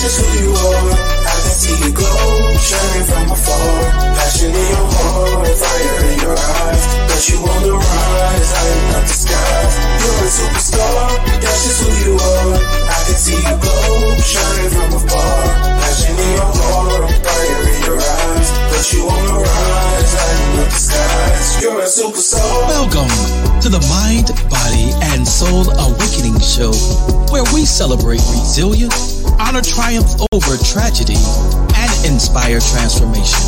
just who you are. I can see you glow, shining from afar. Passion in your heart, fire in your eyes. But you on the rise, lighting up the skies. You're a superstar, that's just who you are. I can see you glow, shining from afar. Passion in your heart, fire in your eyes. But you on the rise, lighting up the skies. You're a superstar. Welcome to the Mind, Body, and Soul Awakening Show, where we celebrate resilience, honor triumph over tragedy, and inspire transformation,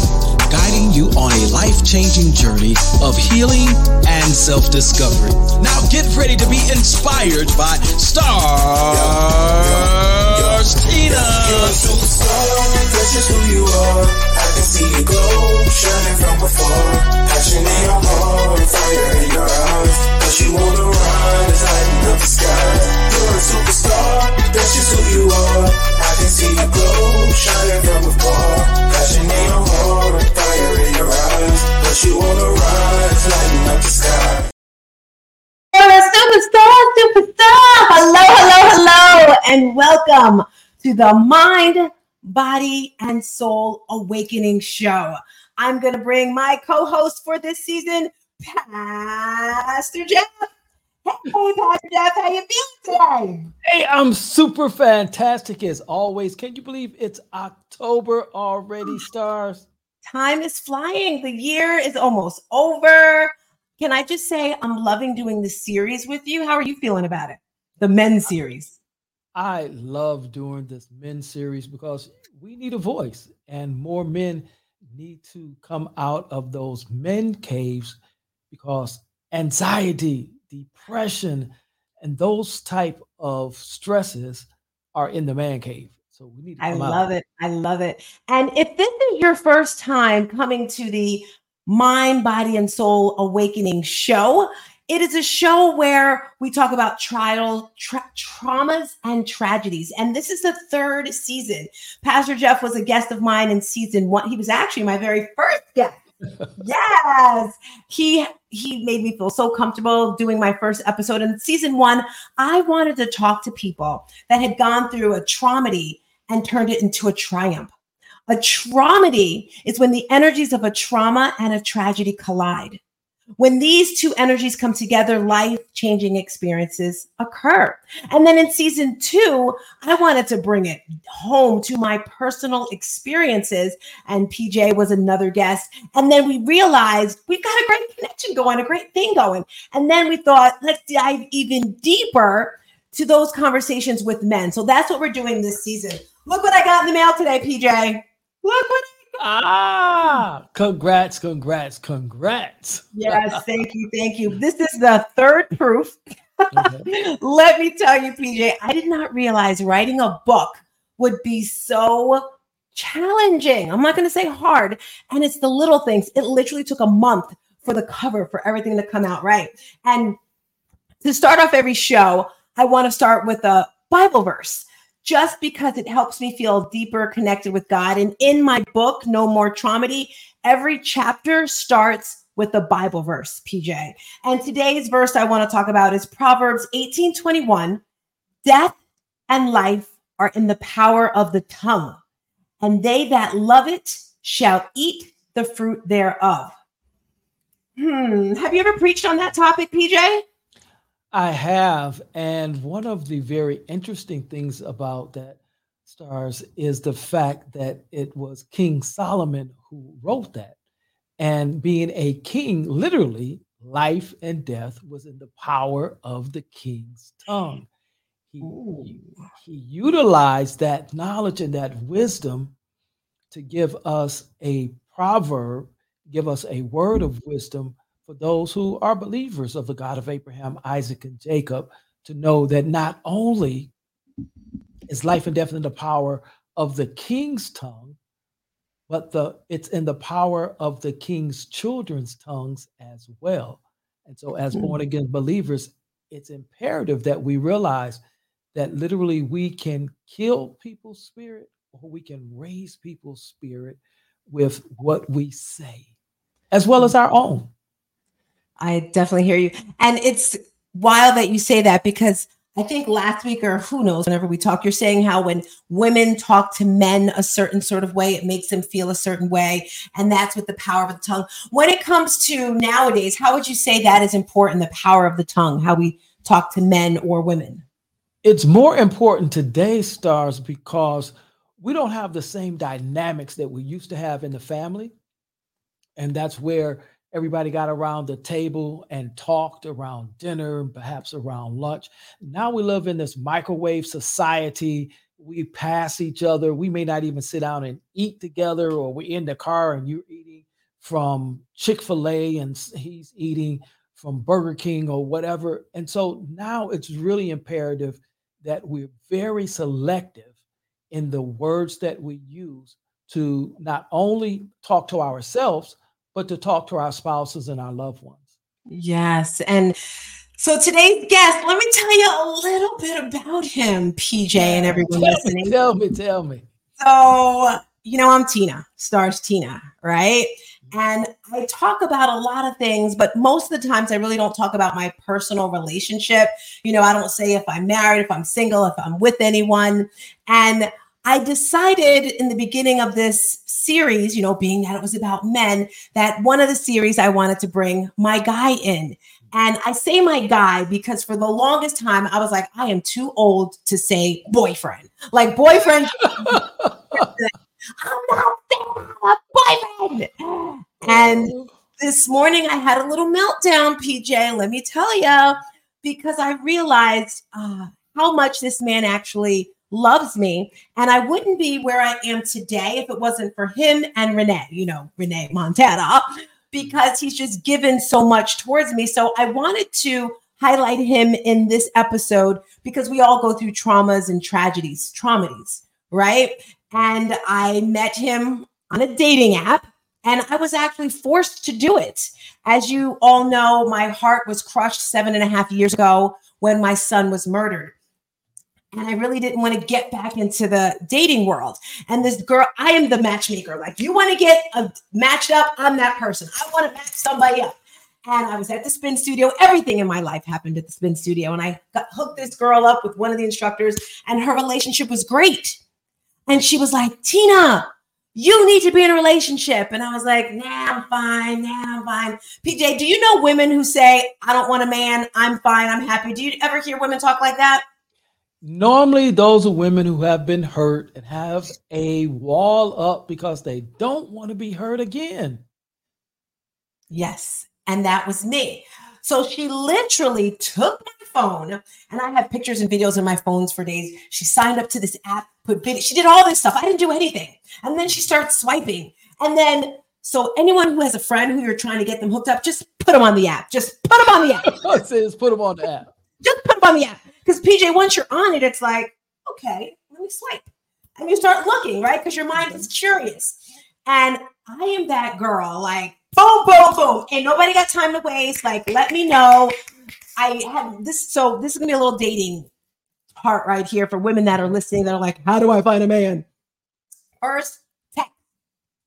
guiding you on a life changing journey of healing and self discovery. Now get ready to be inspired by Stars Tina. You're a superstar, that's just who you are. See glow, shining from afar. Passion in your heart, fire in your eyes. But you on the rise, lighting up the skies. You're a superstar, that's just who you are. I can see you glow, shining from afar. Passion in your heart, fire in your eyes. You on rise, lighting up the sky. Superstar, superstar. Hello, hello, hello, and welcome to the Mind, Body, and Soul Awakening Show. I'm going to bring my co host for this season, Pastor Jeff. Hey, Pastor Jeff, how you feeling today? Hey, I'm super fantastic as always. Can you believe it's October already, stars? Time is flying. The year is almost over. Can I just say I'm loving doing this series with you? How are you feeling about it? The men's series. I love doing this men series because we need a voice and more men need to come out of those men caves because anxiety, depression, and those type of stresses are in the man cave. So we need to I come out. love it. I love it. And if this is your first time coming to the Mind, Body, and Soul Awakening show, it is a show where we talk about trial, tra- traumas, and tragedies. And this is the third season. Pastor Jeff was a guest of mine in season one. He was actually my very first guest. yes, he he made me feel so comfortable doing my first episode in season one. I wanted to talk to people that had gone through a traumedy and turned it into a triumph. A traumedy is when the energies of a trauma and a tragedy collide. When these two energies come together, life changing experiences occur. And then in season two, I wanted to bring it home to my personal experiences. And PJ was another guest. And then we realized we've got a great connection going, a great thing going. And then we thought, let's dive even deeper to those conversations with men. So that's what we're doing this season. Look what I got in the mail today, PJ. Look what Ah, congrats, congrats, congrats. Yes, thank you, thank you. This is the third proof. Okay. Let me tell you, PJ, I did not realize writing a book would be so challenging. I'm not going to say hard. And it's the little things. It literally took a month for the cover, for everything to come out right. And to start off every show, I want to start with a Bible verse just because it helps me feel deeper connected with God. And in my book, No More Traumedy, every chapter starts with a Bible verse, PJ. And today's verse I want to talk about is Proverbs 18:21. Death and life are in the power of the tongue, and they that love it shall eat the fruit thereof. Hmm. Have you ever preached on that topic, PJ? I have. And one of the very interesting things about that, Stars, is the fact that it was King Solomon who wrote that. And being a king, literally, life and death was in the power of the king's tongue. He, he, he utilized that knowledge and that wisdom to give us a proverb, give us a word of wisdom for those who are believers of the God of Abraham, Isaac, and Jacob to know that not only is life and death in the power of the king's tongue, but the it's in the power of the king's children's tongues as well. And so, as hmm. born again believers, it's imperative that we realize that literally we can kill people's spirit or we can raise people's spirit with what we say, as well as our own. I definitely hear you. And it's wild that you say that because I think last week or who knows, whenever we talk, you're saying how when women talk to men a certain sort of way, it makes them feel a certain way. And that's with the power of the tongue. When it comes to nowadays, how would you say that is important, the power of the tongue, how we talk to men or women? It's more important today, stars, because we don't have the same dynamics that we used to have in the family. And that's where Everybody got around the table and talked around dinner and perhaps around lunch. Now we live in this microwave society. We pass each other. We may not even sit down and eat together, or we're in the car and you're eating from Chick fil A and he's eating from Burger King or whatever. And so now it's really imperative that we're very selective in the words that we use to not only talk to ourselves, but to talk to our spouses and our loved ones. Yes. And so today's guest, let me tell you a little bit about him, PJ, and everyone tell listening. Me, tell me, tell me. So, you know, I'm Tina, stars Tina, right? And I talk about a lot of things, but most of the times I really don't talk about my personal relationship. You know, I don't say if I'm married, if I'm single, if I'm with anyone. And I decided in the beginning of this series, you know, being that it was about men, that one of the series I wanted to bring my guy in. And I say my guy because for the longest time, I was like, I am too old to say boyfriend. Like, boyfriend. I'm not boyfriend. And this morning I had a little meltdown, PJ. Let me tell you, because I realized uh, how much this man actually loves me. And I wouldn't be where I am today if it wasn't for him and Renee, you know, Renee Montana, because he's just given so much towards me. So I wanted to highlight him in this episode because we all go through traumas and tragedies, traumedies, right? And I met him on a dating app. And I was actually forced to do it. As you all know, my heart was crushed seven and a half years ago when my son was murdered and I really didn't want to get back into the dating world. And this girl, I am the matchmaker. Like, you want to get a, matched up? I'm that person. I want to match somebody up. And I was at the spin studio. Everything in my life happened at the spin studio. And I got hooked this girl up with one of the instructors, and her relationship was great. And she was like, Tina, you need to be in a relationship. And I was like, nah, I'm fine. Nah, I'm fine. PJ, do you know women who say, I don't want a man. I'm fine. I'm happy. Do you ever hear women talk like that? Normally, those are women who have been hurt and have a wall up because they don't want to be hurt again. Yes. And that was me. So she literally took my phone, and I have pictures and videos in my phones for days. She signed up to this app, put video, she did all this stuff. I didn't do anything. And then she starts swiping. And then, so anyone who has a friend who you're trying to get them hooked up, just put them on the app. Just put them on the app. Just put them on the app. Just put them on the app. Because PJ, once you're on it, it's like, okay, let me swipe. And you start looking, right? Because your mind is curious. And I am that girl, like, boom, boom, boom. Ain't nobody got time to waste. Like, let me know. I have this. So, this is going to be a little dating part right here for women that are listening that are like, how do I find a man? First, text.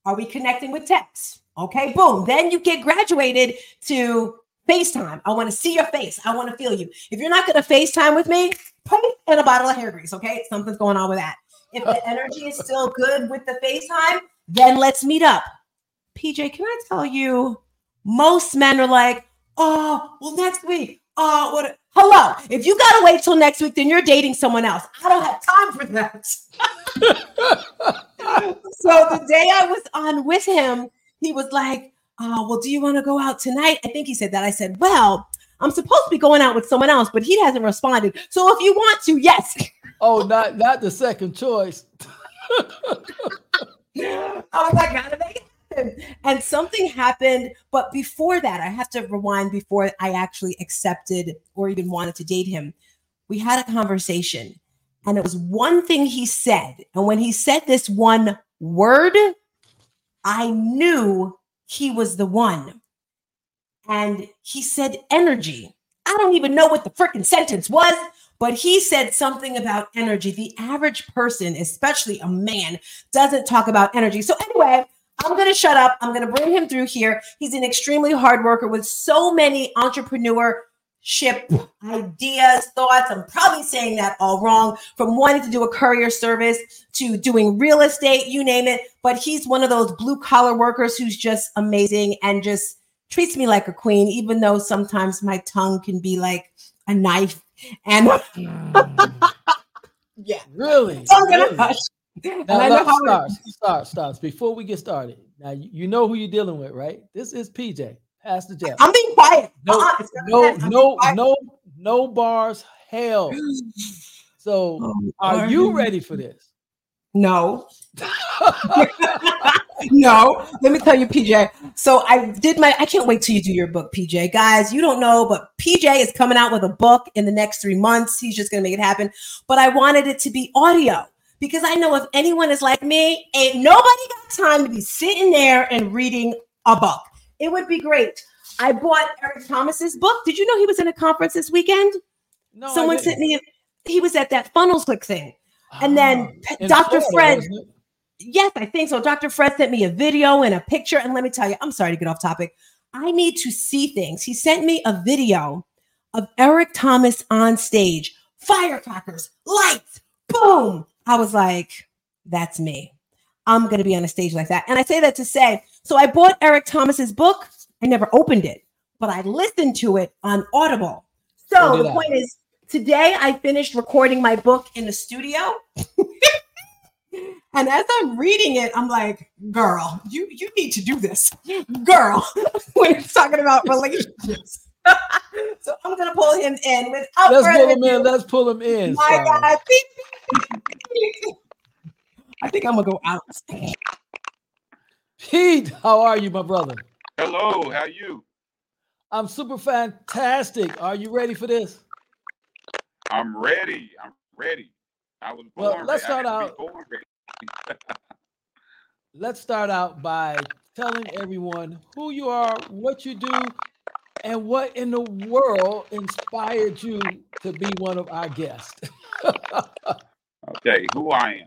Are we connecting with text? Okay, boom. Then you get graduated to FaceTime. I want to see your face. I want to feel you. If you're not going to FaceTime with me, put in a bottle of hair grease. Okay. Something's going on with that. If the energy is still good with the FaceTime, then let's meet up. PJ, can I tell you, most men are like, oh, well, next week. Oh, what? Hello. If you got to wait till next week, then you're dating someone else. I don't have time for that. so the day I was on with him, he was like, oh, well, do you want to go out tonight? I think he said that. I said, well, I'm supposed to be going out with someone else, but he hasn't responded. So if you want to, yes. Oh, not not the second choice. I was like, it. And something happened, but before that, I have to rewind before I actually accepted or even wanted to date him. We had a conversation, and it was one thing he said. And when he said this one word, I knew he was the one. And he said energy. I don't even know what the freaking sentence was, but he said something about energy. The average person, especially a man, doesn't talk about energy. So, anyway, I'm going to shut up. I'm going to bring him through here. He's an extremely hard worker with so many entrepreneur ship ideas, thoughts. I'm probably saying that all wrong from wanting to do a courier service to doing real estate, you name it. But he's one of those blue collar workers who's just amazing and just treats me like a queen, even though sometimes my tongue can be like a knife. And mm. yeah, really, oh, so I'm gonna really? hush. Now, And I know let's how start, start, start. Before we get started, now you you know who you're dealing with, right? This is PJ, Pastor Jeff. I'm being quiet. No, Uh-uh, no, no, quiet. no, no bars. Hell. So, Oh, are you ready for this? No. no. Let me tell you, PJ. So I did my. I can't wait till you do your book, PJ. Guys, you don't know, but PJ is coming out with a book in the next three months. He's just gonna make it happen. But I wanted it to be audio because I know if anyone is like me, ain't nobody got time to be sitting there and reading a book. It would be great. I bought Eric Thomas's book. Did you know he was in a conference this weekend? No, Someone sent me. He was at that funnels click thing. and then Ah, Dr. Florida, Fred- Yes, I think so. Dr. Fred sent me a video and a picture. And let me tell you, I'm sorry to get off topic. I need to see things. He sent me a video of Eric Thomas on stage, firecrackers, lights, boom. I was like, that's me. I'm going to be on a stage like that. And I say that to say, so I bought Eric Thomas's book. I never opened it, but I listened to it on Audible. So the I. point is, today I finished recording my book in the studio. And as I'm reading it, I'm like, girl, you you need to do this. Girl, when it's talking about relationships. so I'm gonna pull him in without Let's pull him in. Let's pull him in. My. God. I think I'm gonna go out. Pete, how are you, my brother? Hello, how you? I'm super fantastic. Are you ready for this? I'm ready. I'm ready. I was born. Well, let's ready. Start had to be out- Let's start out by telling everyone who you are, what you do, and what in the world inspired you to be one of our guests. Okay, who I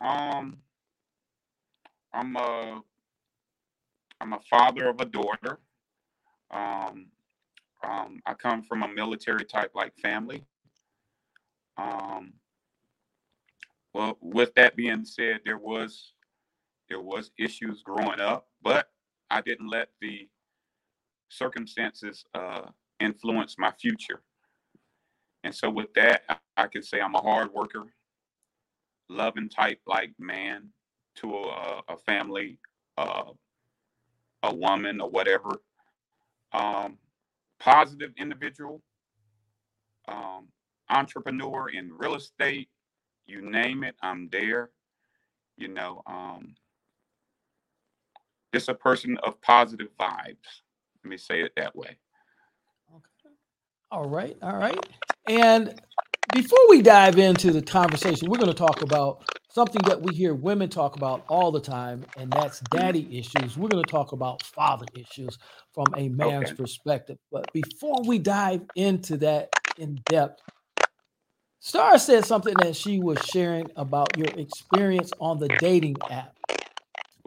am. Um, I'm a I'm a father of a daughter. Um, um, I come from a military type like family. Um, well, with that being said, there was there was issues growing up, but I didn't let the circumstances uh, influence my future. And so, with that, I, I can say I'm a hard worker, loving type like man to a, a family, uh, a woman, or whatever. Um, positive individual, um, entrepreneur in real estate, you name it, I'm there. You know, um, just a person of positive vibes. Let me say it that way. All right, all right. And before we dive into the conversation, we're going to talk about something that we hear women talk about all the time, and that's daddy issues. We're going to talk about father issues from a man's Okay. perspective. But before we dive into that in depth, Star said something that she was sharing about your experience on the dating app.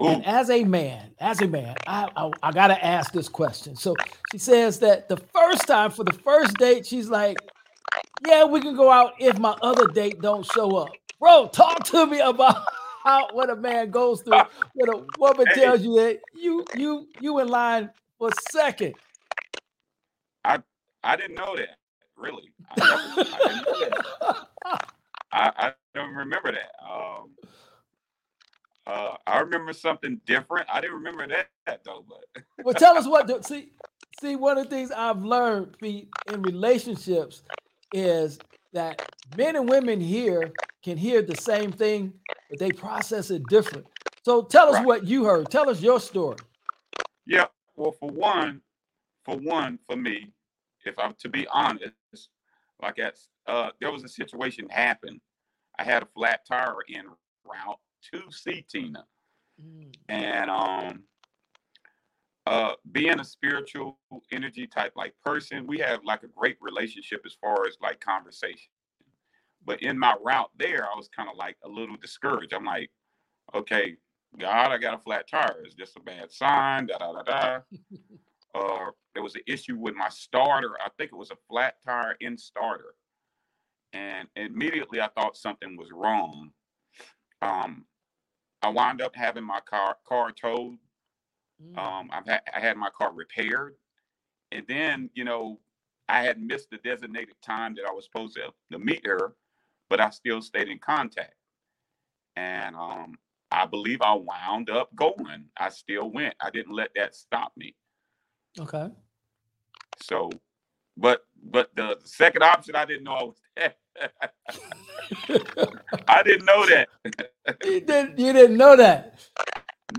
Ooh, And as a man, as a man, I, I I gotta ask this question. So she says that the first time for the first date, she's like, "Yeah, we can go out if my other date don't show up." Bro, talk to me about how what a man goes through when a woman Hey. tells you that you you you in line for second. I I didn't know that. Really, I, never, I didn't know that. I, I don't remember that. Um, uh, I remember something different. I didn't remember that, that though. But well, tell us what see see one of the things I've learned Pete, in relationships is that men and women here can hear the same thing, but they process it different. So tell us Right. what you heard. Tell us your story. yeah, well, for one, for one, for me, if I'm to be honest, like at uh, there was a situation happened. I had a flat tire in route to see Tina. and um uh being a spiritual energy type like person we have like a great relationship as far as like conversation but in my route there i was kind of like a little discouraged i'm like okay god i got a flat tire is this a bad sign da da da da uh, there was an issue with my starter. I think it was a flat tire in starter, and immediately I thought something was wrong. Um, I wound up having my car car towed. Mm. Um, I've had I had my car repaired, and then you know I had missed the designated time that I was supposed to, to meet her, but I still stayed in contact. And um, I believe I wound up going. I still went. I didn't let that stop me. Okay. So, but but the second option, I didn't know I was there. I didn't know that. you didn't you didn't know that.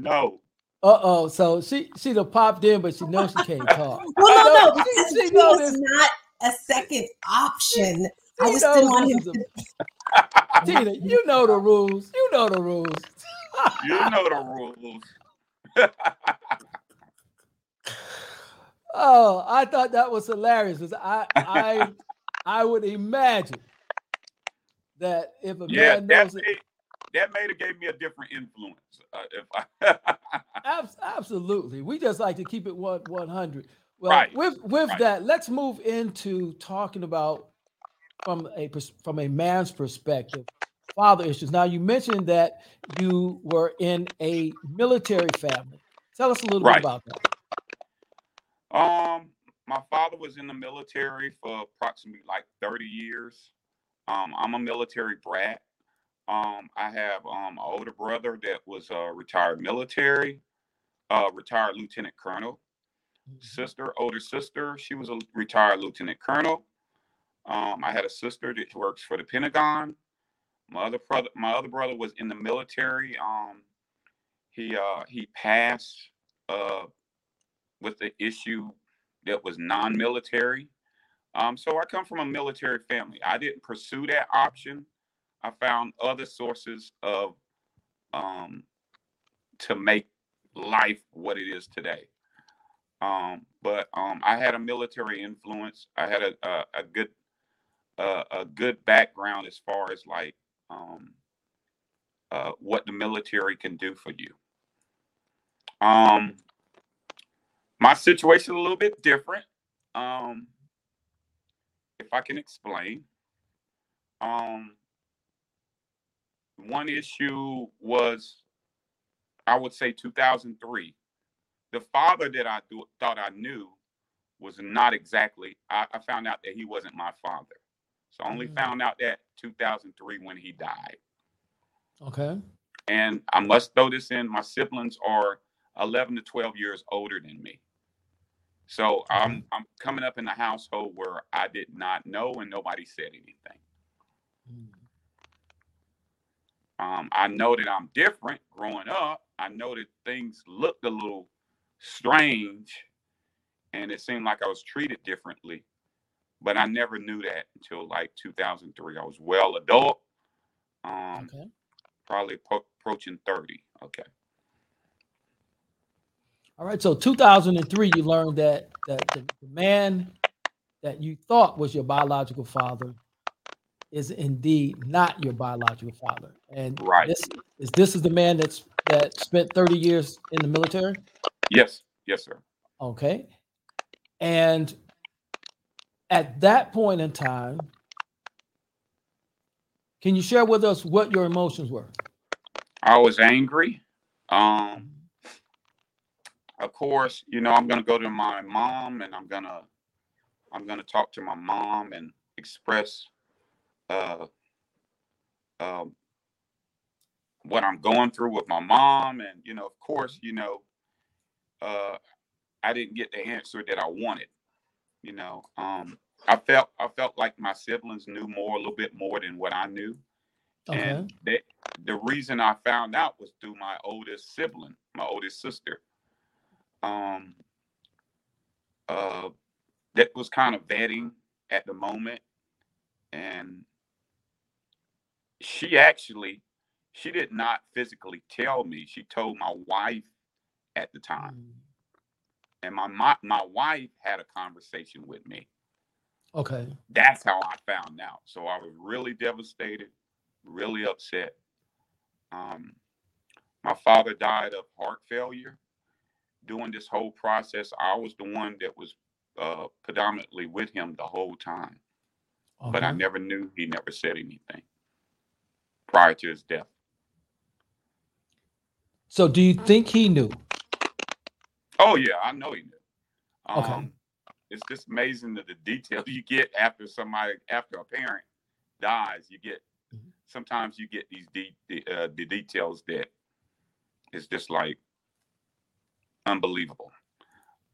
No. Uh oh. So she she done popped in, but she knows she can't talk. Well, no, no, she- because she he was not a second option. I She just knows didn't want this him is to. a- Tina, you know the rules. You know the rules. You know the rules. Oh, I thought that was hilarious because I I I would imagine that if a yeah, man that knows it, made, that made it gave me a different influence. Uh, if I, abs- absolutely, we just like to keep it one one hundred. Well, Right, with with right. that, let's move into talking about from a from a man's perspective, father issues. Now, you mentioned that you were in a military family. Tell us a little Right. bit about that. Um, my father was in the military for approximately like 30 years. Um, I'm a military brat. Um, I have um an older brother that was a retired military, uh retired lieutenant colonel. Sister, older sister, she was a retired lieutenant colonel. Um, I had a sister that works for the Pentagon. My other brother, my other brother was in the military. Um, he uh he passed uh with the issue that was non-military. Um, so I come from a military family. I didn't pursue that option. I found other sources of um, to make life what it is today. Um, but um, I had a military influence. I had a a, a good uh, a good background as far as like um, uh, what the military can do for you. Um, my situation a little bit different. Um, if I can explain, um, one issue was, I would say, 2003. The father that I thought I knew was not exactly. I, I found out that he wasn't my father. So I only Mm. found out that 2003 when he died. Okay. And I must throw this in: my siblings are 11 to 12 years older than me. So I'm I'm coming up in a household where I did not know and nobody said anything. Mm. Um, I know that I'm different growing up. I know that things looked a little strange, and it seemed like I was treated differently. But I never knew that until like 2003. I was well adult, um, Okay. probably po- approaching 30. Okay. All right. So 2003, you learned that that the, the man that you thought was your biological father is indeed not your biological father. And Right. this is this is the man that's that spent 30 years in the military. Yes. Yes, sir. Okay. And at that point in time, can you share with us what your emotions were? I was angry. Um, of course, you know, I'm gonna go to my mom and I'm gonna I'm gonna talk to my mom and express uh um what I'm going through with my mom and you know, of course, you know, uh I didn't get the answer that I wanted. You know, um I felt I felt like my siblings knew more a little bit more than what I knew. Okay. And they, the reason I found out was through my oldest sibling, my oldest sister. Um, uh, that was kind of vetting at the moment, and she actually, she did not physically tell me. She told my wife at the time, Mm. And my my, my wife had a conversation with me. Okay. that's how I found out. So I was really devastated, really upset. Um, my father died of heart failure, during this whole process, I was the one that was uh, predominantly with him the whole time. Uh-huh. But I uh-huh. never knew he never said anything prior to his death. So, do you think he knew? Oh yeah, I know he knew. Um, okay. It's just amazing that the details you get after somebody, after a parent dies, you get. Mm-hmm. Sometimes you get these de- the, uh, the details that is just like unbelievable.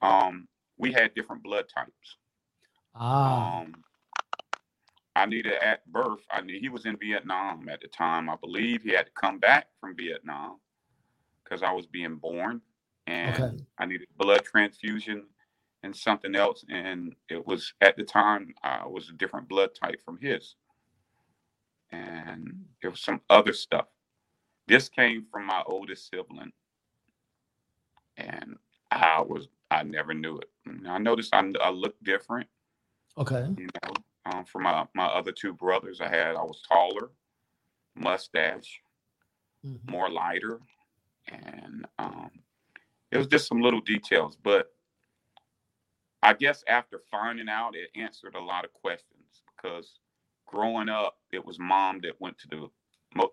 Um, we had different blood types. Ah. Um, I needed at birth. I knew he was in Vietnam at the time. I believe he had to come back from Vietnam because I was being born, and okay. I needed blood transfusion and something else. And it was at the time I was a different blood type from his, and there was some other stuff. This came from my oldest sibling, and I was I never knew it. I noticed I, I looked different. Okay. You know, um, from my my other two brothers, I had I was taller, mustache, mm-hmm. more lighter, and um, it was just some little details. But I guess after finding out, it answered a lot of questions because growing up, it was mom that went to the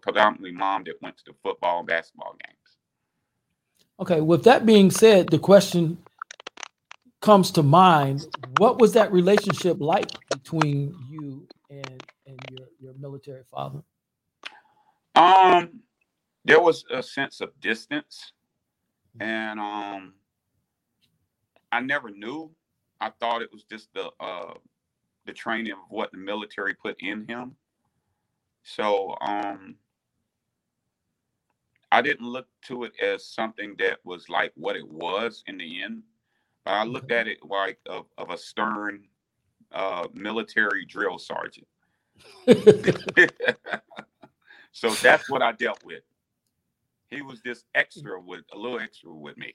predominantly mom that went to the football and basketball games. Okay, with that being said, the question comes to mind. What was that relationship like between you and and your your military father? Um, there was a sense of distance, and um, I never knew. I thought it was just the uh the training of what the military put in him. So um I didn't look to it as something that was like what it was in the end. But I looked at it like of, of a stern uh, military drill sergeant. so that's what I dealt with. He was just extra with a little extra with me.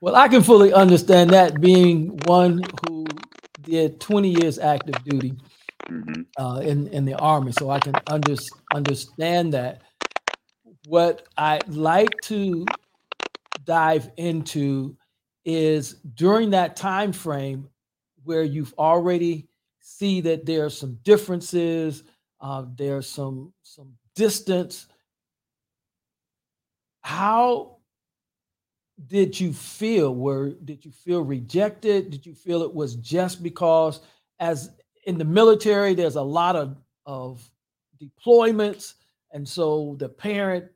Well, I can fully understand that being one who did 20 years active duty mm-hmm. uh, in in the army, so I can under, understand that what I like to dive into is during that time frame where you've already see that there are some differences, uh, there's some some distance. How did you feel? Were did you feel rejected? Did you feel it was just because, as in the military, there's a lot of of deployments and so the parent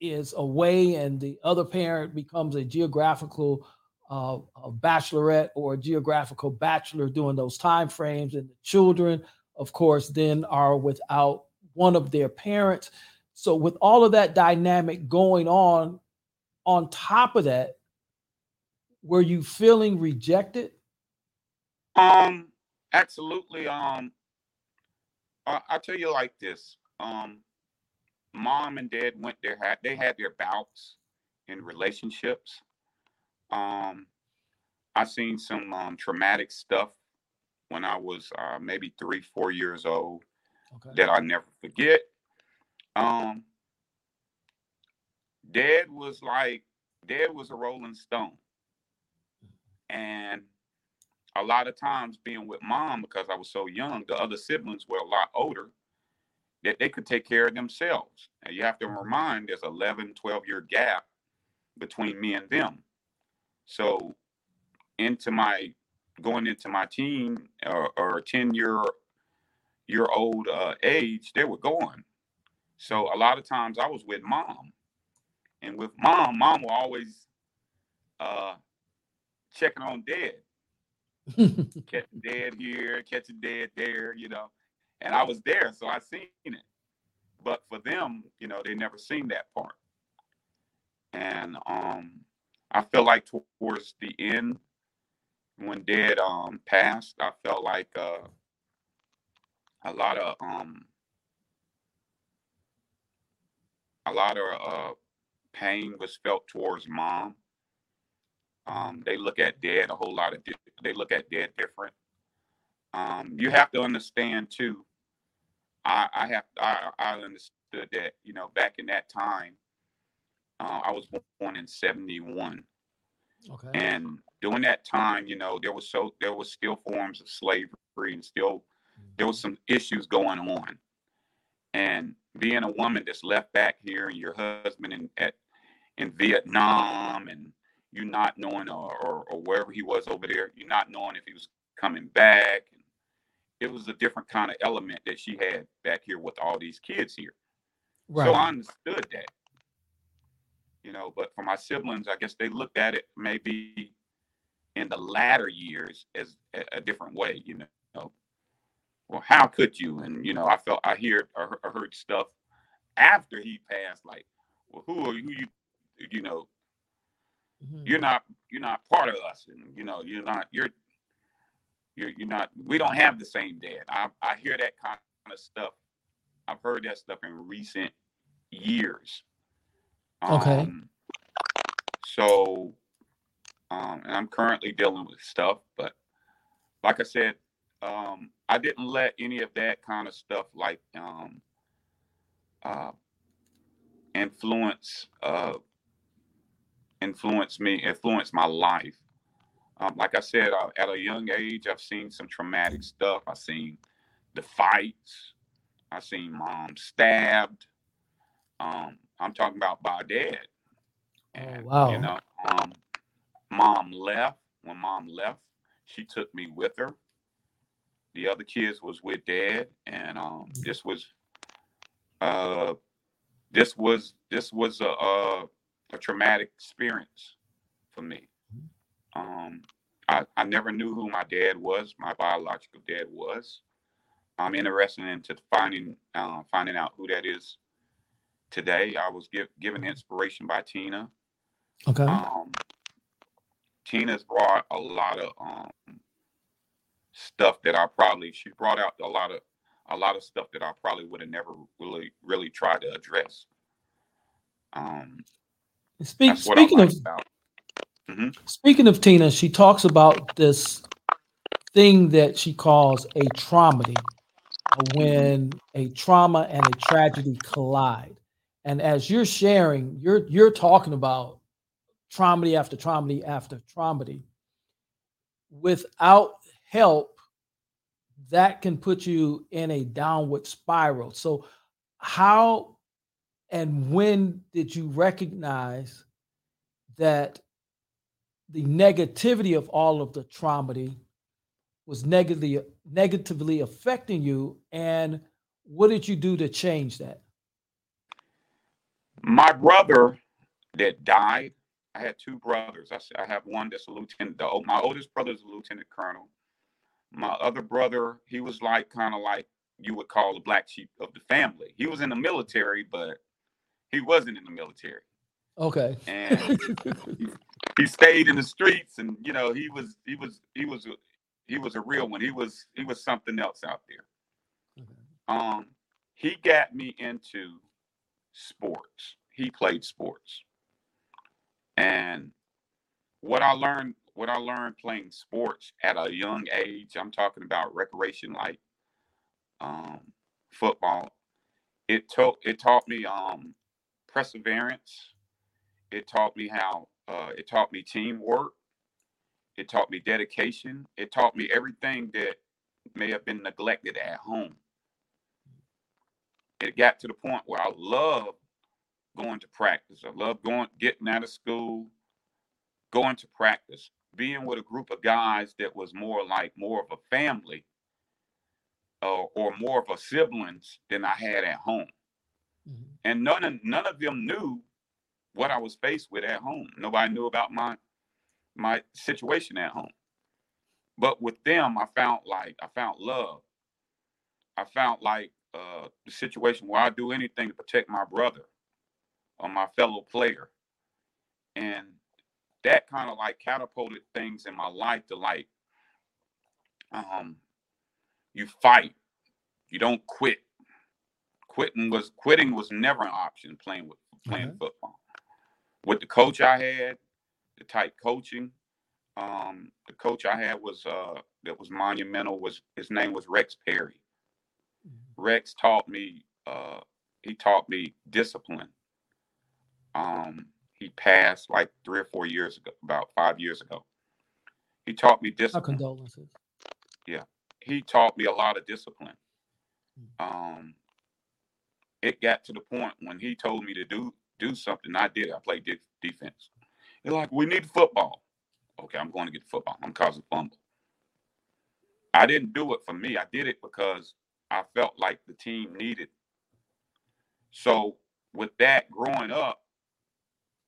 is away and the other parent becomes a geographical uh, a bachelorette or a geographical bachelor during those time frames and the children of course then are without one of their parents so with all of that dynamic going on on top of that were you feeling rejected um absolutely um I, i'll tell you like this um mom and dad went there had they had their bouts in relationships. Um, I seen some um, traumatic stuff when I was uh, maybe three, four years old okay. that I never forget. Um, dad was like, dad was a rolling stone. And a lot of times being with mom, because I was so young, the other siblings were a lot older that they could take care of themselves. And you have to remind there's 11, 12 year gap between me and them. So into my going into my teen or, or 10 year year old uh, age, they were going. So a lot of times I was with mom. And with mom, mom will always uh, checking on dad. catch dad here, catch a dad there, you know and I was there, so I seen it. But for them, you know, they never seen that part. And um, I feel like towards the end, when Dad um passed, I felt like uh, a lot of um a lot of uh, pain was felt towards mom. Um, they look at dad a whole lot of di- they look at dad different. Um, you have to understand too. I, I have I, I understood that you know back in that time, uh, I was born in '71, Okay. And during that time, you know, there was so there was still forms of slavery and still there was some issues going on. And being a woman that's left back here and your husband in at in Vietnam and you not knowing or, or, or wherever he was over there, you not knowing if he was coming back. It was a different kind of element that she had back here with all these kids here. Right. So I understood that. You know, but for my siblings, I guess they looked at it maybe in the latter years as a, a different way, you know. Well, how could you? And you know, I felt I hear I heard stuff after he passed, like, well, who are you? You, you know, Mhm. you're not you're not part of us, and you know, you're not you're you're you're not. We don't have the same dad. I I hear that kind of stuff. I've heard that stuff in recent years. Okay. Um, so, um, and I'm currently dealing with stuff, but like I said, um, I didn't let any of that kind of stuff like um, uh, influence uh, influence me, influence my life. Um, like I said, uh, at a young age, I've seen some traumatic stuff. I've seen the fights. I've seen mom stabbed. Um, I'm talking about by dad. And, wow. You know, um, mom left. When mom left, she took me with her. The other kids was with dad, and um, this was, uh, this was this was a, a a traumatic experience for me. Um, I, I never knew who my dad was, my biological dad was. I'm interested into finding uh, finding out who that is today. I was give, given inspiration by Tina. Okay. Um, Tina's brought a lot of um, stuff that I probably she brought out a lot of a lot of stuff that I probably would have never really really tried to address. Um, Speak, speaking I of like about. speaking of Tina, she talks about this thing that she calls a traumedy, uh, when a trauma and a tragedy collide. And as you're sharing, you're you're talking about traumedy after traumedy after traumedy. Without help, that can put you in a downward spiral. So, how and when did you recognize that the negativity of all of the trauma was negatively negatively affecting you and what did you do to change that My brother that died, I had two brothers. i, have one that's a lieutenant. The, my oldest brother is a lieutenant colonel. My other brother, he was like kind of like you would call the black sheep of the family. He was in the military, but he wasn't in the military. okay And he stayed in the streets, and you know he was he was he was he was a real one. He was he was something else out there. Okay. Um, he got me into sports. He played sports. And what I learned, what I learned playing sports at a young age, I'm talking about recreation like um, football. It taught it taught me um, perseverance. It taught me how uh, it taught me teamwork. It taught me dedication. It taught me everything that may have been neglected at home it got to the point where I love going to practice. I love going, getting out of school, going to practice, being with a group of guys that was more like more of a family uh, or more of a siblings than I had at home. Mhm. And none of none of them knew what I was faced with at home. Nobody knew about my my situation at home. But with them, I found like I found love. I found like uh, the situation where I do anything to protect my brother or my fellow player, and that kind of like catapulted things in my life to like, um, you fight, you don't quit. Quitting was quitting was never an option playing with playing Okay. football. With the coach I had, the type coaching, um, the coach I had was uh, that was monumental. Was his name was Rex Perry. Rex taught me uh, he taught me discipline. Um, he passed like three or four years ago, about five years ago. He taught me Our discipline. condolences. Yeah. He taught me a lot of discipline. Mm. Um, it got to the point when he told me to do do something, I did. I played de- defense. They're like, we need football. Okay, I'm going to get the football. I'm causing fumble. I didn't do it for me. I did it because I felt like the team needed. So with that growing up,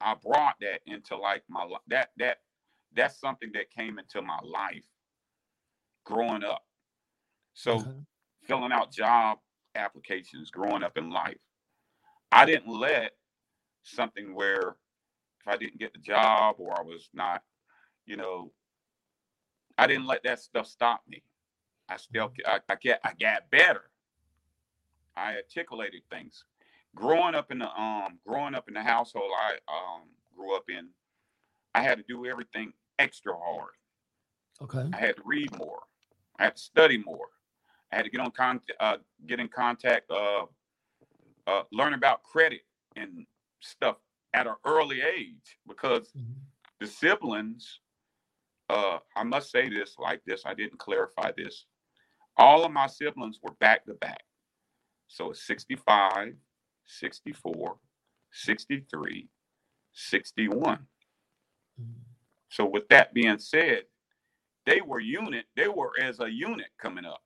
I brought that into like my that that that's something that came into my life growing up. So Okay. filling out job applications growing up in life. I didn't let something where if I didn't get the job or I was not, you know, I didn't let that stuff stop me. I still I, I get I got better. I articulated things. Growing up in the um growing up in the household I um grew up in, I had to do everything extra hard. Okay. I had to read more. I had to study more. I had to get on con- uh, get in contact, uh, uh, learn about credit and stuff at an early age because Mhm. the siblings. Uh, I must say this like this. I didn't clarify this. All of my siblings were back to back. So it's 65, 64, 63, 61. Mhm. So with that being said, they were unit, they were as a unit coming up.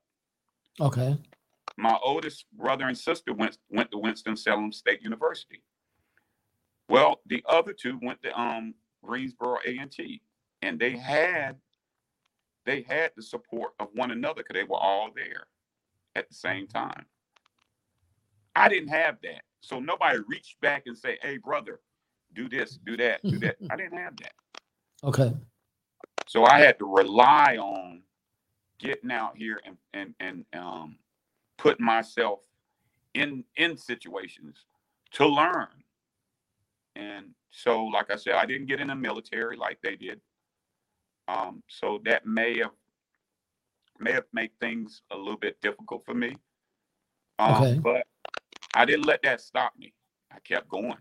Okay. My oldest brother and sister went went to Winston-Salem State University. Well, the other two went to um Greensboro A&T, and they had they had the support of one another because they were all there at the same time. I didn't have that, so nobody reached back and say, "Hey, brother, do this, do that, do that." I didn't have that. Okay. So I had to rely on getting out here and and and um, putting myself in in situations to learn. And so, like I said, I didn't get in the military like they did. Um, so that may have may have made things a little bit difficult for me. Um, Okay. But I didn't let that stop me. I kept going,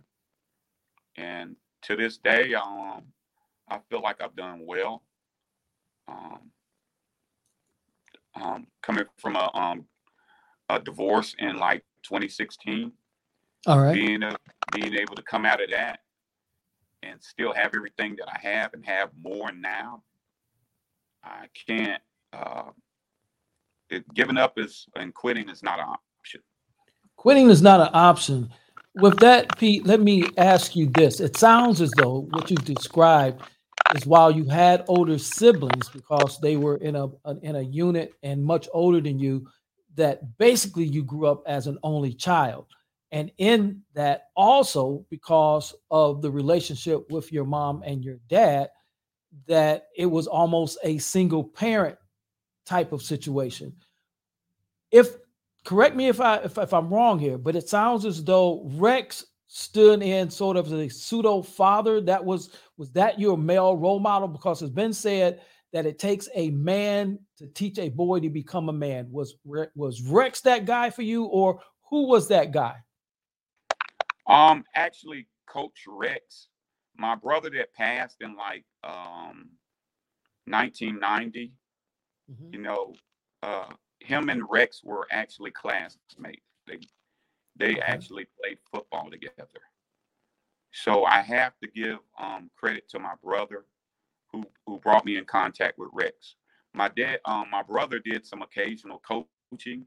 and to this day, um, I feel like I've done well. Um, um, coming from a um, a divorce in like 2016, All right. being a, being able to come out of that and still have everything that I have and have more now. I can't. Uh, it, giving up is and quitting is not an option. Quitting is not an option. With that, Pete, let me ask you this. It sounds as though what you've described is while you had older siblings because they were in a in a unit and much older than you, that basically you grew up as an only child. And in that also because of the relationship with your mom and your dad, that it was almost a single parent type of situation. If correct me if I if, if I'm wrong here, but it sounds as though Rex stood in sort of a pseudo father. That was was that your male role model? Because it's been said that it takes a man to teach a boy to become a man. Was was Rex that guy for you, or who was that guy? Um, actually, Coach Rex, my brother that passed in like um 1990, Mhm. you know, uh, him and Rex were actually classmates. They they Okay. actually played football together. So I have to give um, credit to my brother who who brought me in contact with Rex. My dad, um, my brother did some occasional coaching,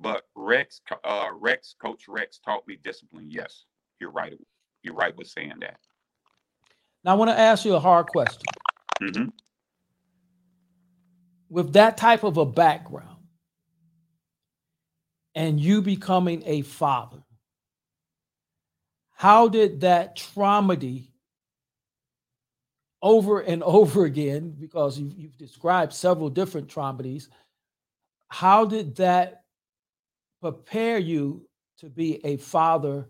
but Rex, uh, Rex, Coach Rex taught me discipline. Yes, you're right. You're right with saying that. Now I want to ask you a hard question. hmm With that type of a background, and you becoming a father, how did that traumedy over and over again, because you've, you've described several different traumedies, how did that prepare you to be a father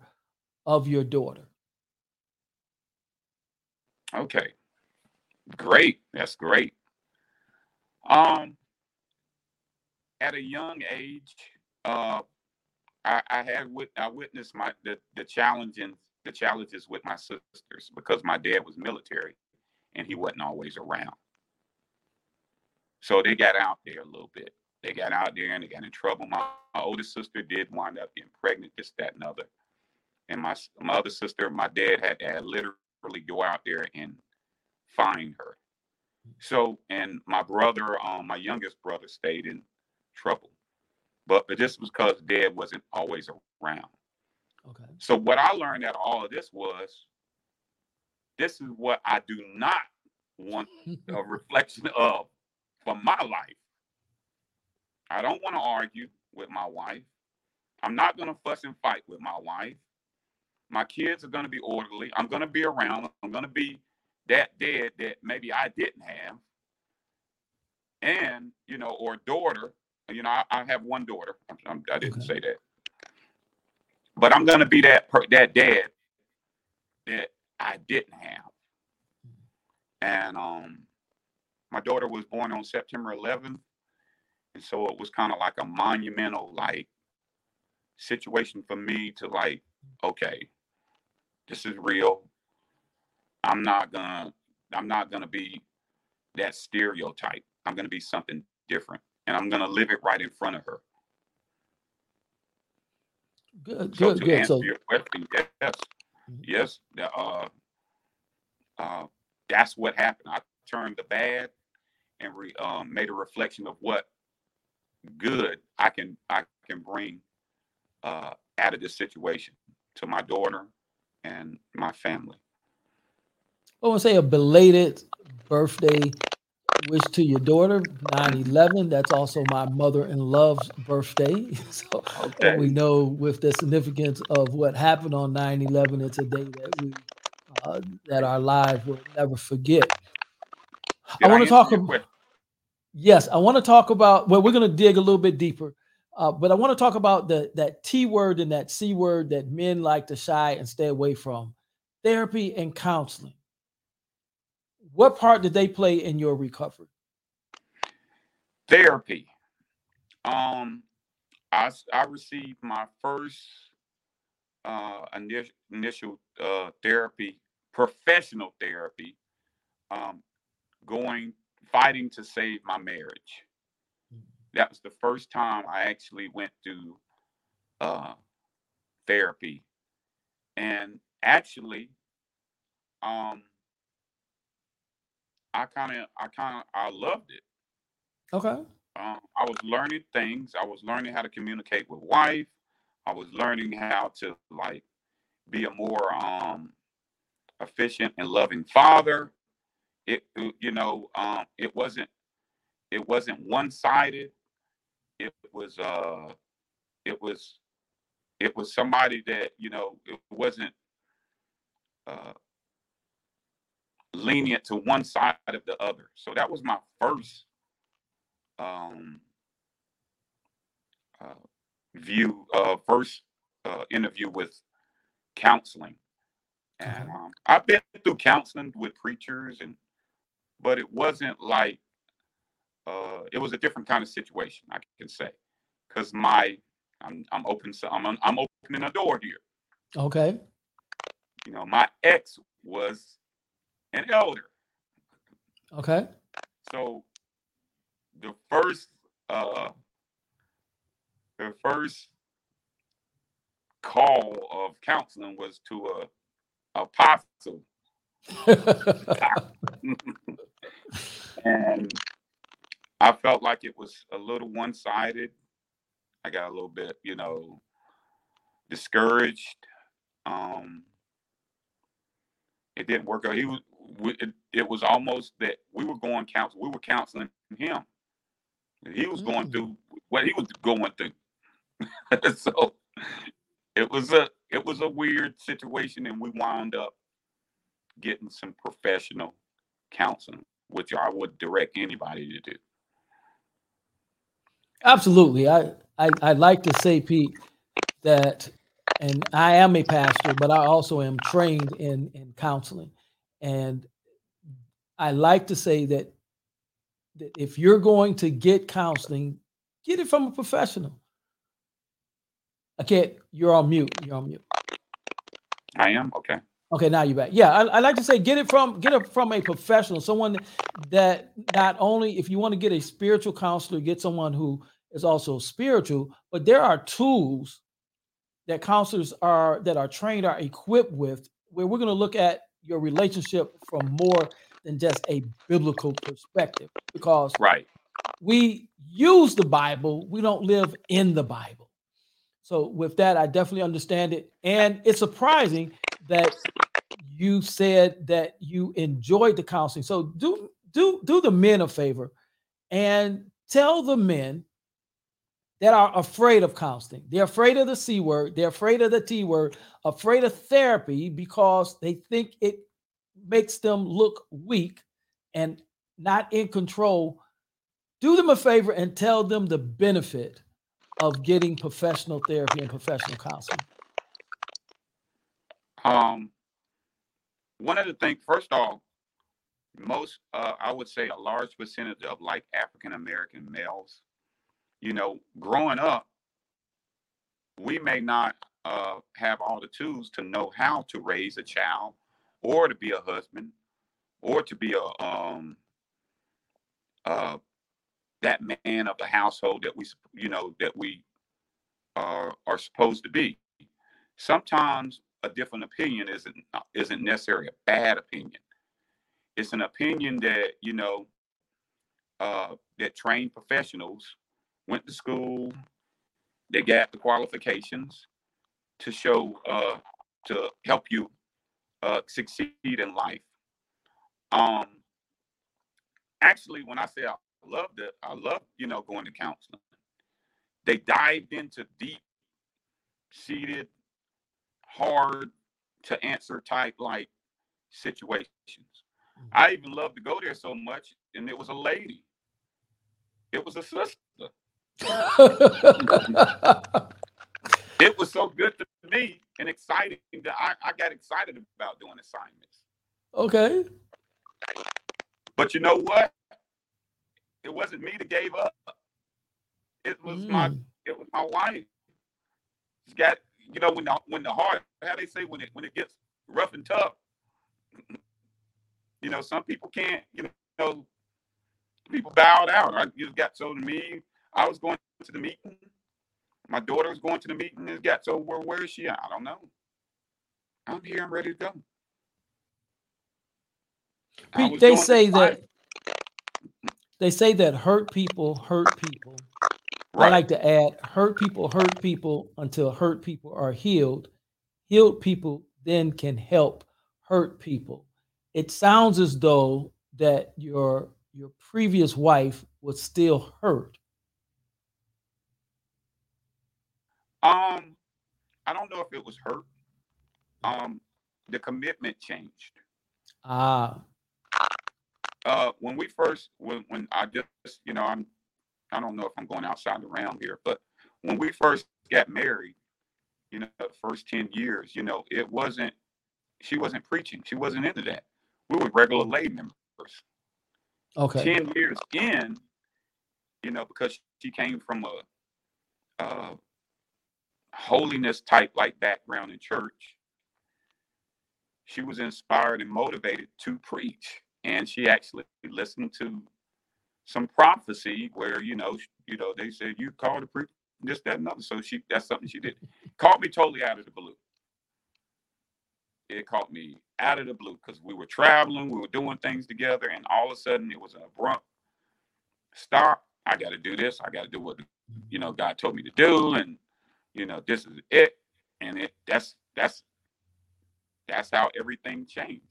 of your daughter? Okay. Great. That's great. Um, at a young age, uh, I, I had wit- I witnessed my the, the challenges the challenges with my sisters because my dad was military and he wasn't always around. So they got out there a little bit. They got out there and they got in trouble. My, my oldest sister did wind up getting pregnant, this, that, and other. And my my other sister, my dad had to literally go out there and find her. So, and my brother, um, my youngest brother, stayed in trouble, but but this was because dad wasn't always around. Okay. So what I learned out of all of this was, this is what I do not want a reflection of for my life. I don't want to argue with my wife. I'm not going to fuss and fight with my wife. My kids are going to be orderly. I'm going to be around. I'm going to be that dad that maybe I didn't have. And, you know, or daughter, you know, I, I have one daughter. I'm, I did not Okay. say that. But I'm going to be that per, that dad that I didn't have. And um my daughter was born on September 11th. And so it was kind of like a monumental like situation for me to like, okay, this is real. I'm not gonna I'm not gonna be that stereotype. I'm gonna be something different. And I'm gonna live it right in front of her. Good, So good, to good. answer So your question, yes, Mhm. yes, the, uh, uh, that's what happened. I turned the bad and re, um, made a reflection of what good I can I can bring uh, out of this situation to my daughter and my family. I want to say a belated birthday wish to your daughter, 9-11. That's also my mother-in-law's birthday. So Okay. we know with the significance of what happened on 9-11, it's a day that we uh, that our lives will never forget. Did I want to talk about? Yes, I want to talk about. Well, we're going to dig a little bit deeper, uh, but I want to talk about the that T word and that C word that men like to shy and stay away from: therapy and counseling. What part did they play in your recovery? therapy. Um, I I received my first uh initial, initial uh therapy, professional therapy, um, going fighting to save my marriage. That was the first time I actually went to uh therapy, and actually, um, I kind of I kind of I loved it. Okay. um, I was learning things. I was learning how to communicate with wife. I was learning how to like be a more um, efficient and loving father. It, you know, um, it wasn't it wasn't one sided. It was uh, it was it was somebody that you know it wasn't uh, lenient to one side of the other. So that was my first um, uh, view, uh, first uh, interview with counseling. And um, I've been through counseling with preachers, and but it wasn't like uh, it was a different kind of situation, I can say, because my I'm I'm open, so I'm I'm opening a door here. Okay. You know, my ex was an elder, Okay. so the first uh, the first call of counseling was to a apostle and I felt like it was a little one-sided. I got a little bit, you know, discouraged. Um, it didn't work out. He was. We- It, it was almost that we were going counsel. We were counseling him. He was going Mm. through what he was going through. so it was a it was a weird situation, and we wound up getting some professional counseling, which I would direct anybody to do. Absolutely. I, I I like to say, Pete, that and I am a pastor, but I also am trained in in counseling. And I like to say that, that if you're going to get counseling, get it from a professional. I can't, you're on mute. You're on mute. I am okay. Okay, now you're back. Yeah, I, I, like to say get it from get it from a professional, someone that not only if you want to get a spiritual counselor, get someone who is also spiritual, but there are tools that counselors are that are trained are equipped with where we're going to look at your relationship from more than just a biblical perspective because right. we use the bible we don't live in the bible. So with that i definitely understand it and it's surprising that you said that you enjoyed the counseling. So do do do the men a favor and tell the men that are afraid of counseling. They're afraid of the C word, they're afraid of the T word, afraid of therapy because they think it makes them look weak and not in control. Do them a favor and tell them the benefit of getting professional therapy and professional counseling. Um, one of the things, first off, most, uh, I would say a large percentage of like African American males you know, growing up, we may not uh, have all the tools to know how to raise a child or to be a husband or to be a um uh that man of the household that we you know that we uh, are supposed to be. Sometimes a different opinion isn't isn't necessarily a bad opinion. It's an opinion that you know uh, that trained professionals went to school, they got the qualifications to show uh, to help you uh, succeed in life. Um, actually, when I say I loved it, I love you know going to counseling. They dived into deep, seated, hard to answer type like situations. Mm-hmm. I even loved to go there so much, and it was a lady. It was a sister it was so good to me and exciting that I, I got excited about doing assignments. Okay. But you know what? It wasn't me that gave up. It was mm. my it was my wife. It's got you know when the when the heart how they say when it when it gets rough and tough. You know, some people can't, you know, people bowed out. I just got so to me, I was going to the meeting. My daughter was going to the meeting and got so where where is she at? I don't know. I'm here, I'm ready to go. Pete, they say that they say that hurt people hurt people. Right. I like to add hurt people hurt people until hurt people are healed. Healed people then can help hurt people. It sounds as though that your your previous wife was still hurt Um, I don't know if it was hurt. Um, the commitment changed. Ah. Uh, when we first, when when I just, you know, I'm, I don't know if I'm going outside the realm here, but when we first got married, you know, the first ten years, you know, it wasn't, she wasn't preaching, she wasn't into that. We were regular lay members. Okay. Ten years in, you know, because she came from a, uh, holiness type like background in church, she was inspired and motivated to preach. And she actually listened to some prophecy where, you know, you know, they said you called to preach this, that, and other. So she that's something she did. Caught me totally out of the blue. It caught me out of the blue because we were traveling, we were doing things together, and all of a sudden it was an abrupt stop. I got to do this. I got to do what you know God told me to do, and you know, this is it. And it that's that's that's how everything changed.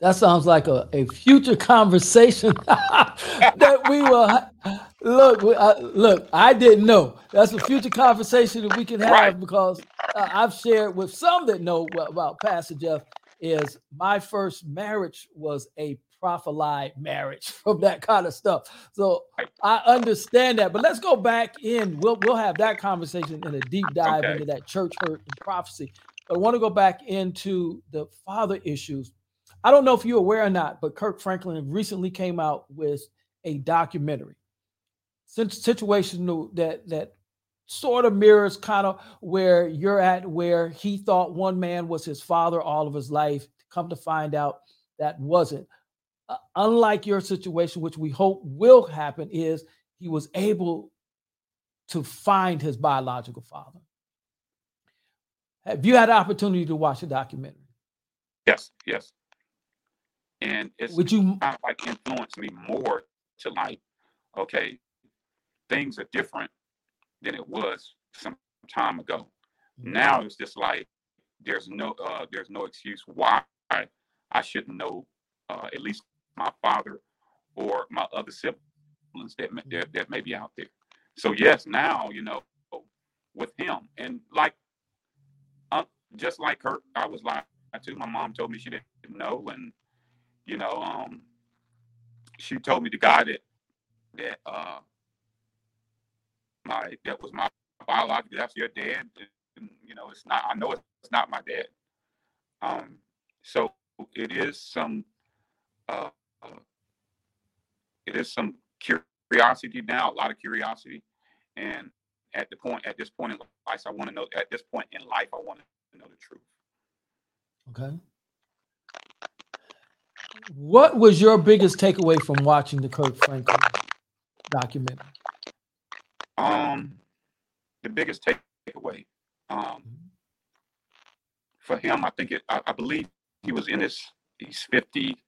That sounds like a, a future conversation that we will look. Uh, look, I didn't know. That's a future conversation that we can have right. because uh, I've shared with some that know about Pastor Jeff. Is my first marriage was a prophylite marriage from that kind of stuff. So I understand that. But let's go back in. We'll we'll have that conversation in a deep dive okay. into that church hurt and prophecy. But I want to go back into the father issues. I don't know if you're aware or not, but Kirk Franklin recently came out with a documentary. Since situation that that sort of mirrors kind of where you're at, where he thought one man was his father all of his life. Come to find out that wasn't. Uh, unlike your situation, which we hope will happen, is he was able to find his biological father. Have you had the opportunity to watch the documentary? Yes, yes. And it's Would you kind of like influenced me more to like, okay, things are different than it was some time ago. Now it's just like there's no uh there's no excuse why I shouldn't know uh at least my father or my other siblings that may, that, that may be out there. So yes, now you know with him and like uh, just like her, I was like too. My mom told me she didn't know, and you know, um, she told me the guy that that uh my that was my biological that's your dad. And, you know, it's not. I know it's, not my dad. Um, so it is some uh it is some curiosity now, a lot of curiosity, and at the point at this point in life, I want to know. At this point in life, I want to know the truth. Okay. What was your biggest takeaway from watching the Kirk Franklin documentary? Um, the biggest takeaway, um, for him, I think it. I, I believe he was in his. He's fifty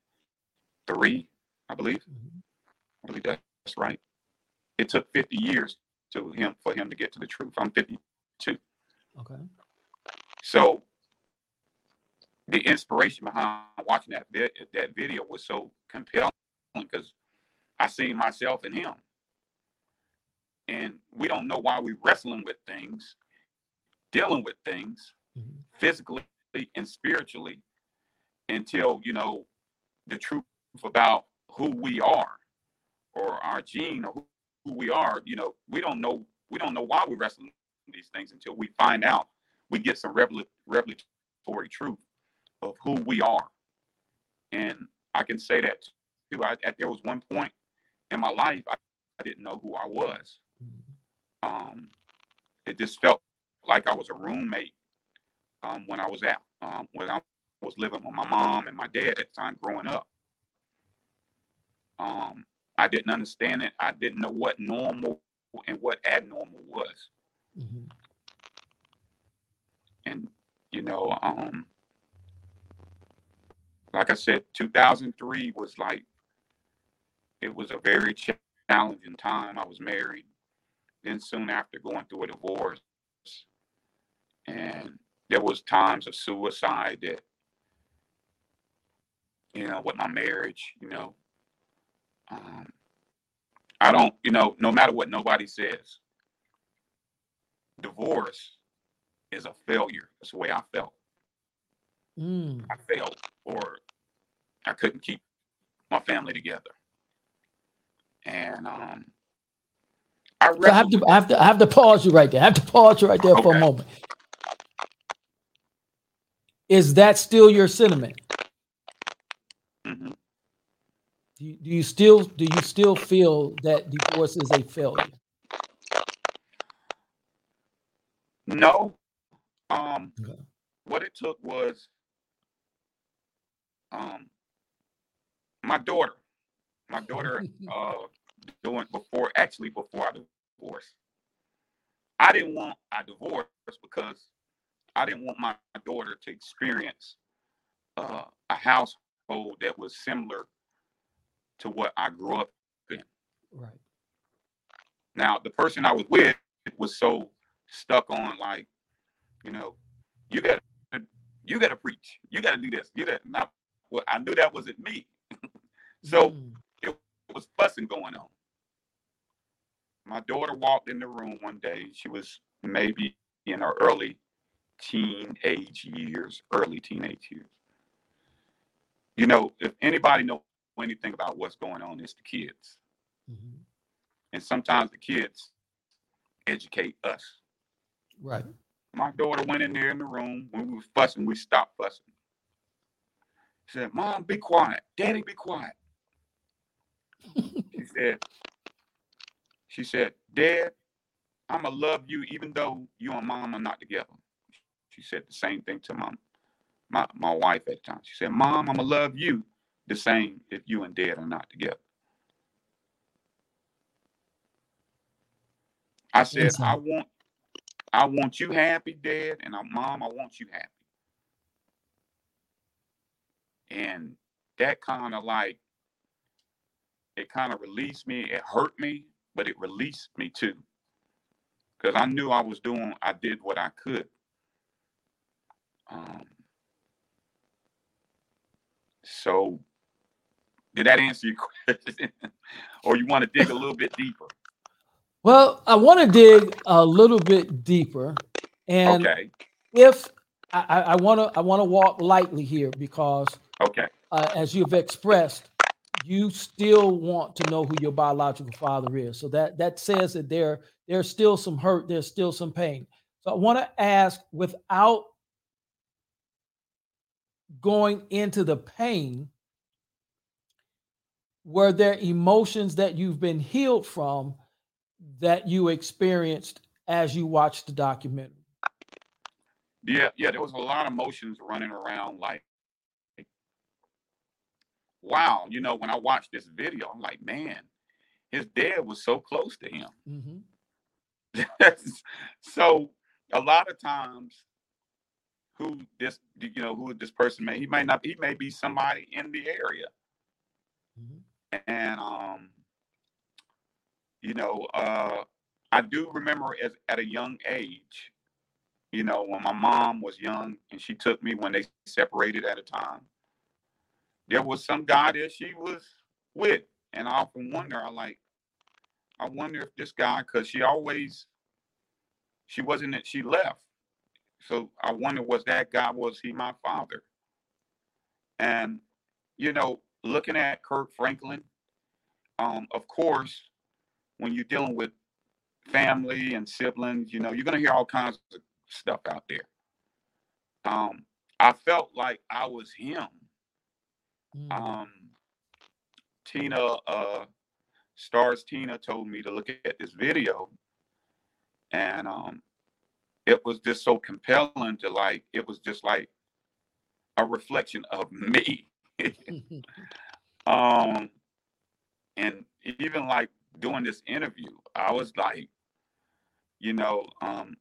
three, I believe. Mhm. I believe that's right. It took fifty years to him for him to get to the truth. I'm fifty two. Okay. So the inspiration behind watching that vid- that video was so compelling because I see myself in him. And we don't know why we're wrestling with things, dealing with things Mhm. physically and spiritually until, you know, the truth about who we are or our gene or who, we are, you know, we don't know we don't know why we're wrestling these things until we find out we get some revel- revelatory truth of who we are. And I can say that too. I, at, there was one point in my life I, I didn't know who I was. Um, it just felt like I was a roommate um, when I was out um, when I was living with my mom and my dad at the time growing up. Um, I didn't understand it. I didn't know what normal and what abnormal was. Mhm. and you know um like i said 2003 was like it was a very challenging time i was married then soon after going through a divorce and there was times of suicide that you know with my marriage you know um i don't you know no matter what nobody says divorce is a failure. That's the way I felt. Mm. I failed, or I couldn't keep my family together. And um, I So I have to, I have to, I have to pause you right there. I have to pause you right there for a moment. Is that still your sentiment? with- mhm. Do you, do you still, do you still feel that divorce is a failure? No. Um, Okay. what it took was um, my daughter. My daughter uh, doing before actually before I divorced. I didn't want a divorce because I didn't want my daughter to experience uh, a household that was similar to what I grew up in. Right. Now, the person I was with was so stuck on like, you know, you got to you got to preach, you got to do this, you got not. Well, I knew that wasn't me. so Mm. it was fussing going on. My daughter walked in the room one day. She was maybe in her early teenage years, early teenage years. You know, if anybody know anything about what's going on, it's the kids. Mhm. And sometimes the kids educate us. Right. My daughter went in there in the room when we were fussing, we stopped fussing. She said, Mom, be quiet. Daddy, be quiet. she said, she said, Dad, I'ma love you even though you and mom are not together. She said the same thing to mom, my, my wife at the time. She said, Mom, I'ma love you the same if you and dad are not together. I said, Inside. I want I want you happy, Dad, and I, Mom, I want you happy. And that kind of like it kind of released me. It hurt me, but it released me too. Because I knew I was doing, I did what I could. Um, so did that answer your question? or you want to dig a little bit deeper? Well, I want to dig a little bit deeper, and okay. if I want to, I want to walk lightly here because, Okay. uh, as you've expressed, you still want to know who your biological father is. So that that says that there there's still some hurt, there's still some pain. So I want to ask, without going into the pain, were there emotions that you've been healed from that you experienced as you watched the documentary? Yeah, yeah, there was a lot of emotions running around like wow, you know, when I watched this video, I'm like, man, his dad was so close to him. Mm-hmm. so a lot of times who this you know who this person may he might not he may be somebody in the area Mhm. And um you know uh i do remember as at a young age you know when my mom was young and she took me when they separated at a time there was some guy that she was with. And i often wonder i like i wonder if this guy because she always she wasn't that she left. So i wonder was that guy was he my father? And you know looking at kirk franklin um, of course, when you're dealing with family and siblings, you know, you're gonna hear all kinds of stuff out there. Um, I felt like I was him. Mm. Um, Tina, uh, Stars Tina told me to look at this video, and um, it was just so compelling to like, it was just like a reflection of me. um, and even like doing this interview, I was like, you know, um,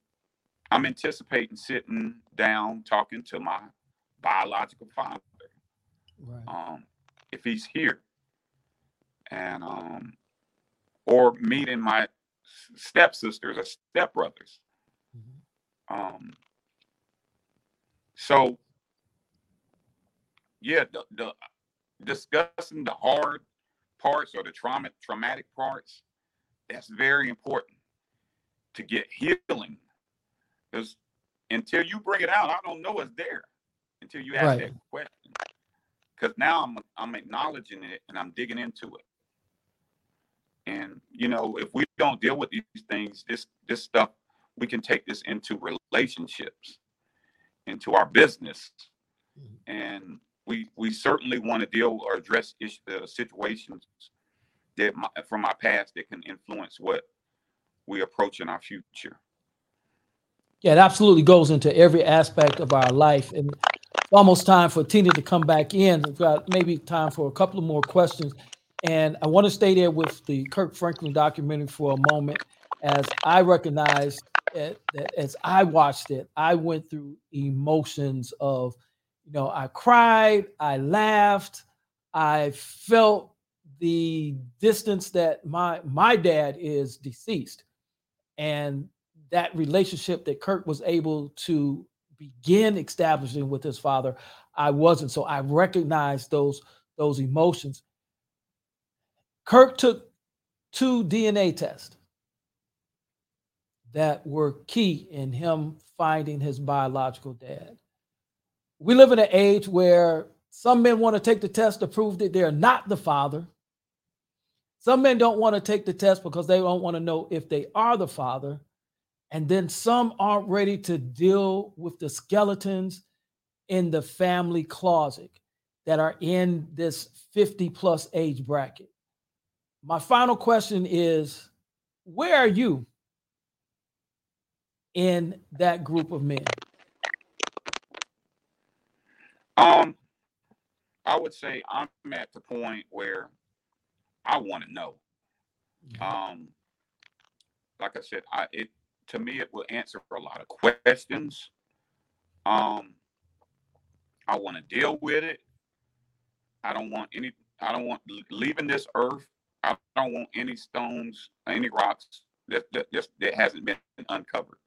I'm anticipating sitting down talking to my biological father, right. um, if he's here, and um, or meeting my stepsisters or stepbrothers. Mhm. Um, so yeah, the, the discussing the hard parts or the trauma traumatic parts, that's very important to get healing. Because until you bring it out, I don't know it's there until you ask Right. that question. Because now I'm I'm acknowledging it and I'm digging into it. And you know, if we don't deal with these things, this this stuff, we can take this into relationships, into our business, Mhm. and we we certainly want to deal or address ish, uh, situations that my, from our past that can influence what we approach in our future. Yeah, it absolutely goes into every aspect of our life. And it's almost time for Tina to come back in. We've got maybe time for a couple of more questions. And I want to stay there with the Kirk Franklin documentary for a moment, as I recognize as I watched it, I went through emotions of, you know, I cried, I laughed, I felt the distance that my my dad is deceased, and that relationship that Kirk was able to begin establishing with his father, I wasn't. So I recognized those those emotions. Kirk took two DNA tests that were key in him finding his biological dad. We live in an age where some men want to take the test to prove that they're not the father. Some men don't want to take the test because they don't want to know if they are the father. And then some aren't ready to deal with the skeletons in the family closet that are in this 50 plus age bracket. My final question is where are you in that group of men? Um, I would say I'm at the point where I want to know. Um, like I said, I it to me it will answer a lot of questions. Um, I want to deal with it. I don't want any. I don't want leaving this earth. I don't want any stones, any rocks that that just that hasn't been uncovered.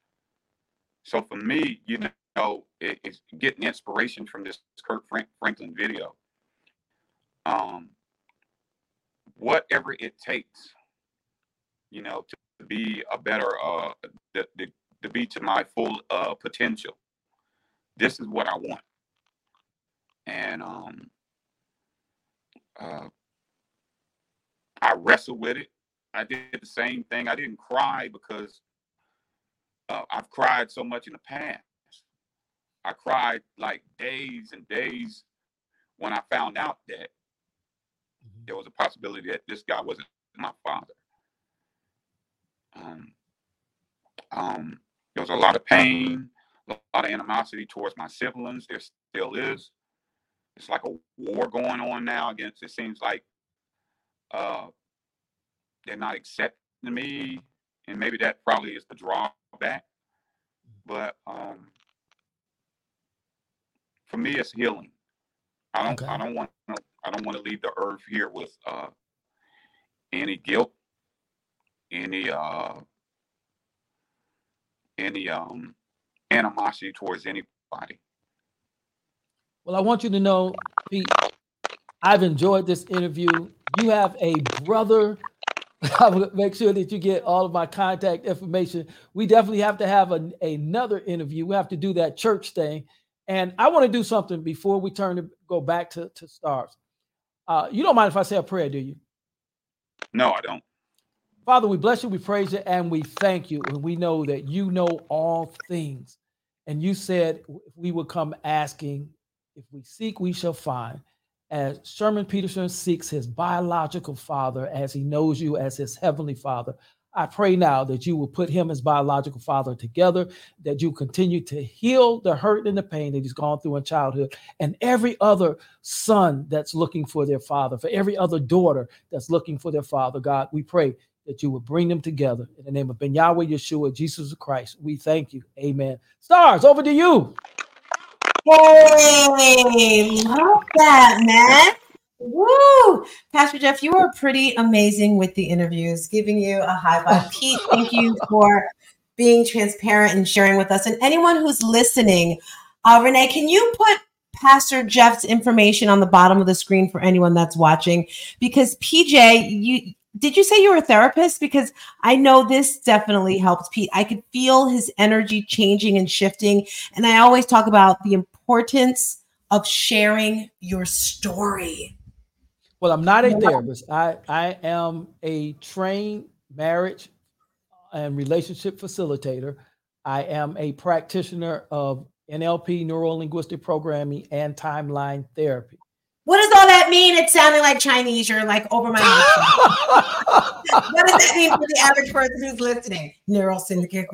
So for me, you know, it, it's getting inspiration from this Kirk Franklin video. Um, whatever it takes, you know, to, be a better, uh, to, to, to be to my full uh, potential. This is what I want, and um, uh, I wrestled with it. I did the same thing. I didn't cry because uh, I've cried so much in the past. I cried like days and days when I found out that mm-hmm. there was a possibility that this guy wasn't my father. Um, um, there was a lot of pain, a lot of animosity towards my siblings. There still is. It's like a war going on now against. It seems like uh, they're not accepting me, and maybe that probably is the drawback. But um, for me, it's healing. I don't. Okay. I don't want. I don't want to leave the earth here with uh, any guilt, any uh, any um, animosity towards anybody. Well, I want you to know, Pete, I've enjoyed this interview. You have a brother. I will make sure that you get all of my contact information. We definitely have to have a, another interview. We have to do that church thing. And I want to do something before we turn to go back to, to stars. Uh, you don't mind if I say a prayer, do you? No, I don't. Father, we bless you, we praise you, and we thank you. And we know that you know all things. And you said we would come asking, if we seek, we shall find. As Sherman Peterson seeks his biological father, as he knows you as his heavenly father, I pray now that you will put him as biological father together, that you continue to heal the hurt and the pain that he's gone through in childhood, and every other son that's looking for their father, for every other daughter that's looking for their father. God, we pray that you would bring them together in the name of Ben Yahweh Yeshua, Jesus Christ. We thank you. Amen. Stars, over to you. Hey, love that, man. Woo! Pastor Jeff, you were pretty amazing with the interviews, giving you a high five. Pete, thank you for being transparent and sharing with us. And anyone who's listening, uh, Renee, can you put Pastor Jeff's information on the bottom of the screen for anyone that's watching? Because PJ, you did you say you were a therapist? Because I know this definitely helps Pete. I could feel his energy changing and shifting. And I always talk about the importance of sharing your story. Well, I'm not a therapist. I, I am a trained marriage and relationship facilitator. I am a practitioner of NLP, neuro linguistic programming, and timeline therapy. What does all that mean? It's sounding like Chinese. You're like over my head. what does that mean for the average person who's listening? Neural syndicate.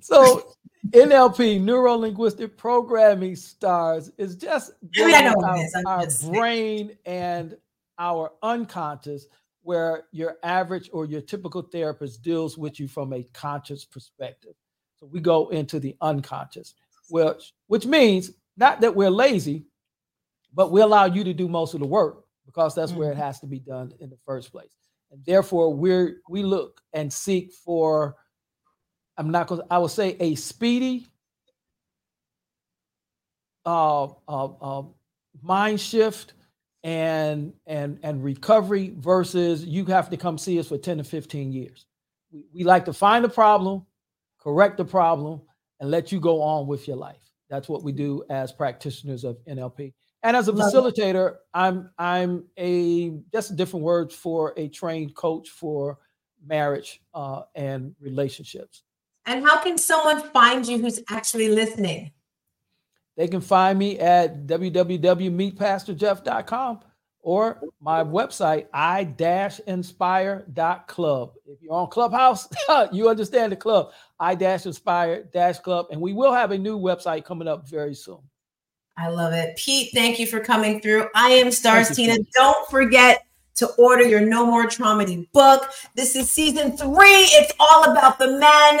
So NLP, neuro linguistic programming stars is just I mean, I our, our brain and our unconscious, where your average or your typical therapist deals with you from a conscious perspective. So we go into the unconscious, which which means not that we're lazy, but we allow you to do most of the work because that's mm-hmm. where it mm-hmm. has to be done in the first place. And therefore, we're we look and seek for. I'm not going. To, I will say a speedy uh, uh, uh, mind shift and and and recovery versus you have to come see us for 10 to 15 years. We, we like to find the problem, correct the problem, and let you go on with your life. That's what we do as practitioners of NLP. And as a facilitator, I'm I'm a just a different word for a trained coach for marriage uh, and relationships. And how can someone find you who's actually listening? They can find me at www.meetpastorjeff.com or my website, i-inspire.club. If you're on Clubhouse, you understand the club, i-inspire-club. And we will have a new website coming up very soon. I love it. Pete, thank you for coming through. I am Stars you, Tina. Pete. Don't forget to order your No More Traumedy book. This is season three. It's all about the men,